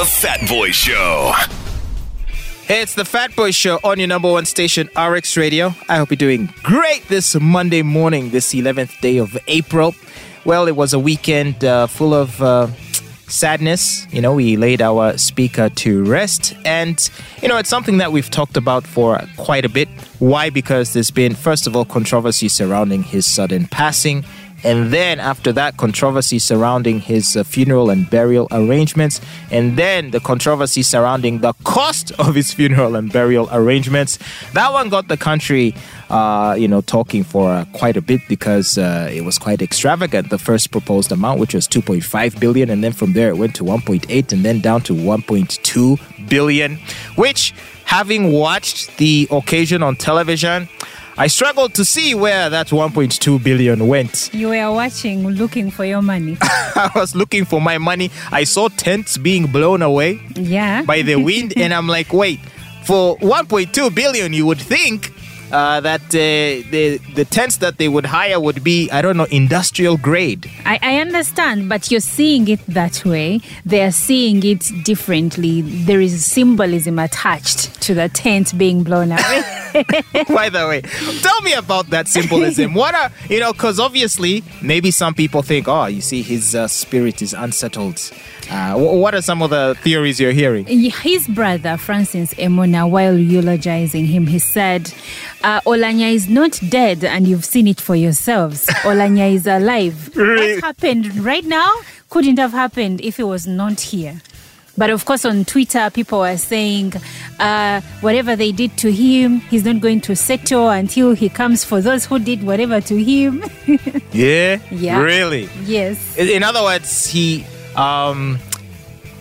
The Fat Boy Show. Hey, it's the Fat Boy Show on your number one station, RX Radio. I hope you're doing great this Monday morning, this 11th day of April. Well, it was a weekend uh, full of uh, sadness. You know, we laid our speaker to rest. And, you know, it's something that we've talked about for quite a bit. Why? Because there's been, first of all, controversy surrounding his sudden passing. And then after that, controversy surrounding his uh, funeral and burial arrangements. And then the controversy surrounding the cost of his funeral and burial arrangements. That one got the country, uh, you know, talking for uh, quite a bit because uh, it was quite extravagant. The first proposed amount, which was 2.5 billion, and then from there it went to 1.8 and then down to 1.2 billion, which having watched the occasion on television, I struggled to see where that 1.2 billion went. You were watching, looking for your money. I was looking for my money. I saw tents being blown away yeah. by the wind, and I'm like, wait, for 1.2 billion, you would think uh, that uh, the the tents that they would hire would be I don't know industrial grade. I, I understand, but you're seeing it that way. They are seeing it differently. There is symbolism attached to the tent being blown away. By the way, tell me about that symbolism. What are you know? Because obviously, maybe some people think, oh, you see, his uh, spirit is unsettled. Uh, what are some of the theories you're hearing? His brother, Francis Emona, while eulogizing him, he said, uh, Oulanyah is not dead and you've seen it for yourselves. Oulanyah is alive. Really? What happened right now couldn't have happened if he was not here. But of course, on Twitter, people were saying uh, whatever they did to him, he's not going to settle until he comes for those who did whatever to him. Yeah, Yeah. really. yes. In in other words, he. Um,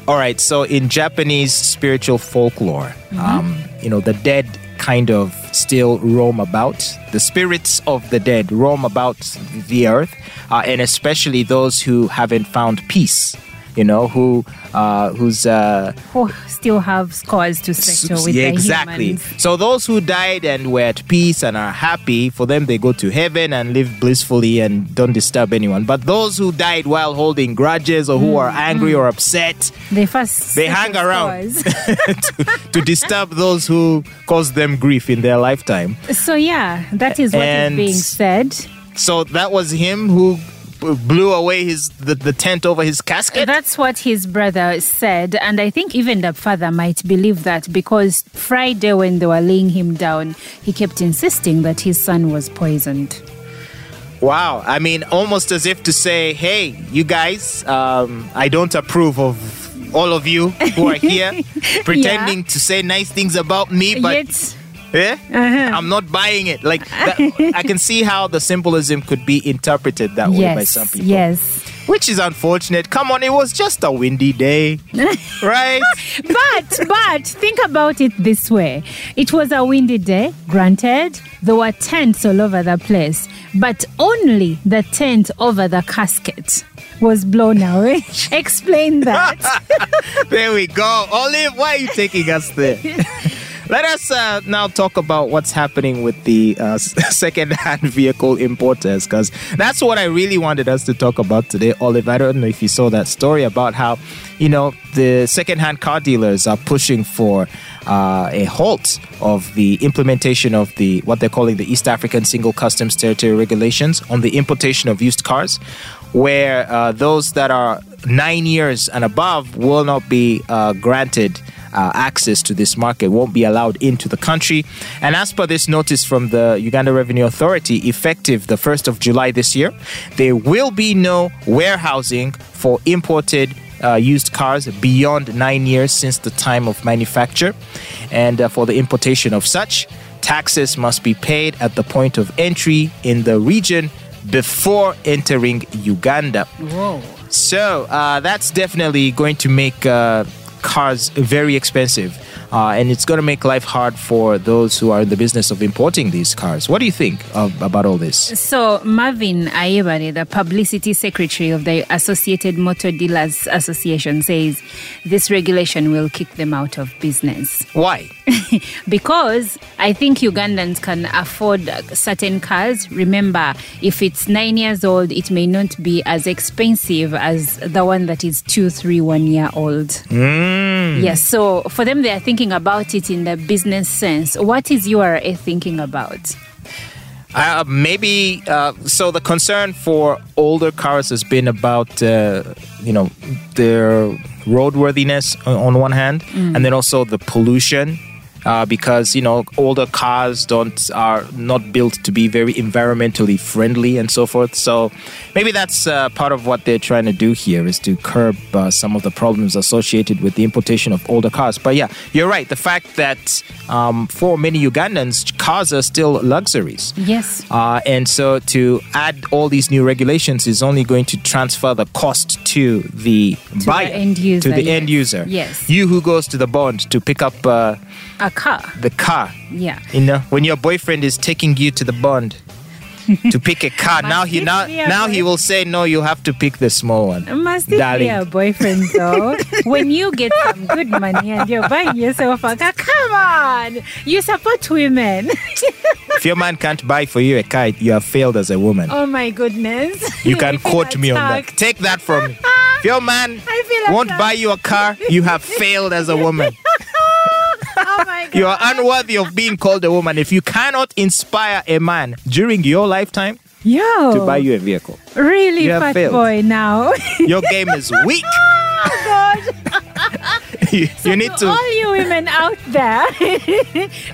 all right. So in Japanese spiritual folklore, um, you know, the dead kind of still roam about. The spirits of the dead roam about the earth, uh, and especially those who haven't found peace. You know, who uh, who's uh, Who still have scores to settle with yeah, exactly. humans. So those who died and were at peace and are happy, for them they go to heaven and live blissfully and don't disturb anyone. But those who died while holding grudges or who are angry or upset, They first they hang around to, to disturb those who caused them grief in their lifetime. So yeah, that is what is And- being said. So that was him who blew away his the, the tent over his casket. That's what his brother said, and I think even the father might believe that because Friday when they were laying him down, he kept insisting that his son was poisoned. Wow. I mean, almost as if to say, hey, you guys, um, I don't approve of all of you who are here pretending to say nice things about me, but Yet, eh, I'm not buying it. Like, that, I can see how the symbolism could be interpreted that way by some people. yes. Which is unfortunate. Come on, it was just a windy day, right? But but think about it this way: it was a windy day. Granted, there were tents all over the place, but only the tent over the casket was blown away. Explain that. there we go. Olive, why are you taking us there? Let us uh, now talk about what's happening with the uh, second-hand vehicle importers, because that's what I really wanted us to talk about today, Olive. I don't know if you saw that story about how, you know, the second-hand car dealers are pushing for uh, a halt of the implementation of the what they're calling the East African Single Customs Territory regulations on the importation of used cars, where uh, those that are nine years and above will not be uh, granted uh, access to this market, won't be allowed into the country. And as per this notice from the Uganda Revenue Authority, effective the 1st of July this year, there will be no warehousing for imported uh, used cars beyond nine years since the time of manufacture. And uh, for the importation of such, taxes must be paid at the point of entry in the region before entering Uganda. Whoa. So uh, that's definitely going to make uh, cars very expensive. Uh, and it's going to make life hard for those who are in the business of importing these cars. What do you think of, about all this? So, Marvin Ayebare, the publicity secretary of the Associated Motor Dealers Association, says this regulation will kick them out of business. Why? because I think Ugandans can afford certain cars. Remember, if it's nine years old, it may not be as expensive as the one that is two, three, one year old. Mm. Yes, so for them, they are thinking about it in the business sense. What is URA thinking about? Uh, maybe uh, so. The concern for older cars has been about uh, you know their roadworthiness on, on one hand, and then also the pollution. Uh, because you know older cars don't are not built to be very environmentally friendly and so forth. So maybe that's uh, part of what they're trying to do here is to curb uh, some of the problems associated with the importation of older cars. But yeah, you're right. The fact that um, for many Ugandans, cars are still luxuries. Yes. Uh, and so to add all these new regulations is only going to transfer the cost to the the buyer, end user, to the yes. end user. Yes. You who goes to the bond to pick up uh, A car. the car. Yeah. You know, when your boyfriend is taking you to the bond to pick a car, now he it now be a now he will say no. You have to pick the small one. Must it be Darling. a boyfriend though? when you get some good money and you're buying yourself a car, come on! You support women. If your man can't buy for you a car, you have failed as a woman. oh my goodness. You can quote me on that. Take that from me. If your man won't buy you a car, you have failed as a woman. Oh. You are unworthy of being called a woman if you cannot inspire a man during your lifetime Yo. to buy you a vehicle. Really You fat failed. boy now. Your game is weak. oh god. you, you need to to. all you women out there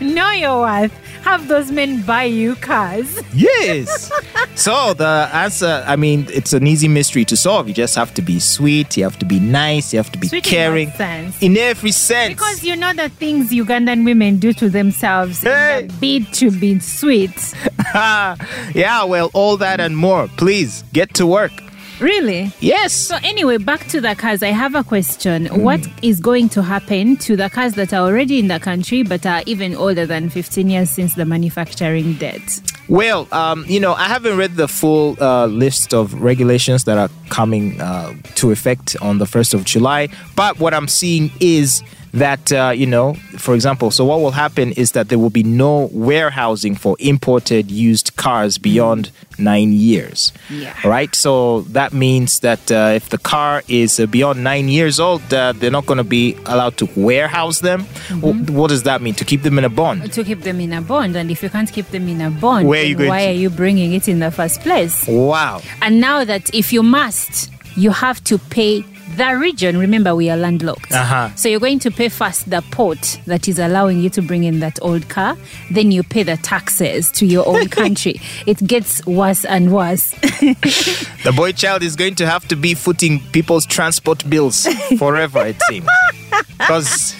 know your worth. Have those men buy you cars. Yes. So the answer, I mean, it's an easy mystery to solve. You just have to be sweet. You have to be nice. You have to be Sweet caring sense? in every sense. Because you know the things Ugandan women do to themselves Hey. in the bid to be sweet. yeah, well, all that and more. Please get to work. Really? Yes. So anyway, back to the cars. I have a question. Mm. What is going to happen to the cars that are already in the country but are even older than 15 years since the manufacturing date? Well, um, you know, I haven't read the full uh, list of regulations that are coming uh, to effect on the 1st of July, but what I'm seeing is that, uh, you know, for example, so what will happen is that there will be no warehousing for imported used cars beyond nine years. Yeah. Right? So that means that uh, if the car is uh, beyond nine years old, uh, they're not going to be allowed to warehouse them. Wh- What does that mean? To keep them in a bond? To keep them in a bond. And if you can't keep them in a bond, Where are you going why to? are you bringing it in the first place? Wow. And now that if you must, you have to pay the region. Remember, we are landlocked. Uh-huh. So you're going to pay first the port that is allowing you to bring in that old car. Then you pay the taxes to your own country. It gets worse and worse. The boy child is going to have to be footing people's transport bills forever, it seems. Because,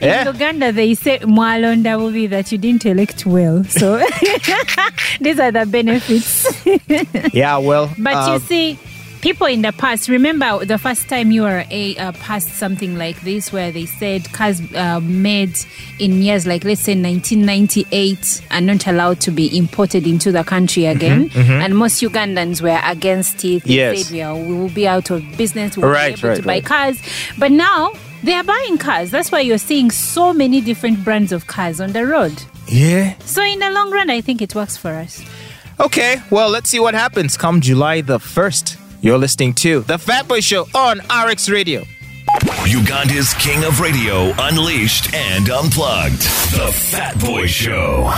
In Uganda, they say mwalonda will be that you didn't elect well. So these are the benefits. yeah, well, But uh, you see, people in the past, remember the first time you were a, uh, passed something like this where they said cars uh, made in years like, let's say, 1998 are not allowed to be imported into the country again. And most Ugandans were against it. They Yes. said, yeah, we will be out of business. We will Right, be able right, to buy right. cars. But now, they are buying cars. That's why you're seeing so many different brands of cars on the road. yeah. So, in the long run, I think it works for us. Okay, well, let's see what happens come July the 1st. You're listening to The Fat Boy Show on RX Radio. Uganda's king of radio, unleashed and unplugged. The Fat Boy Show.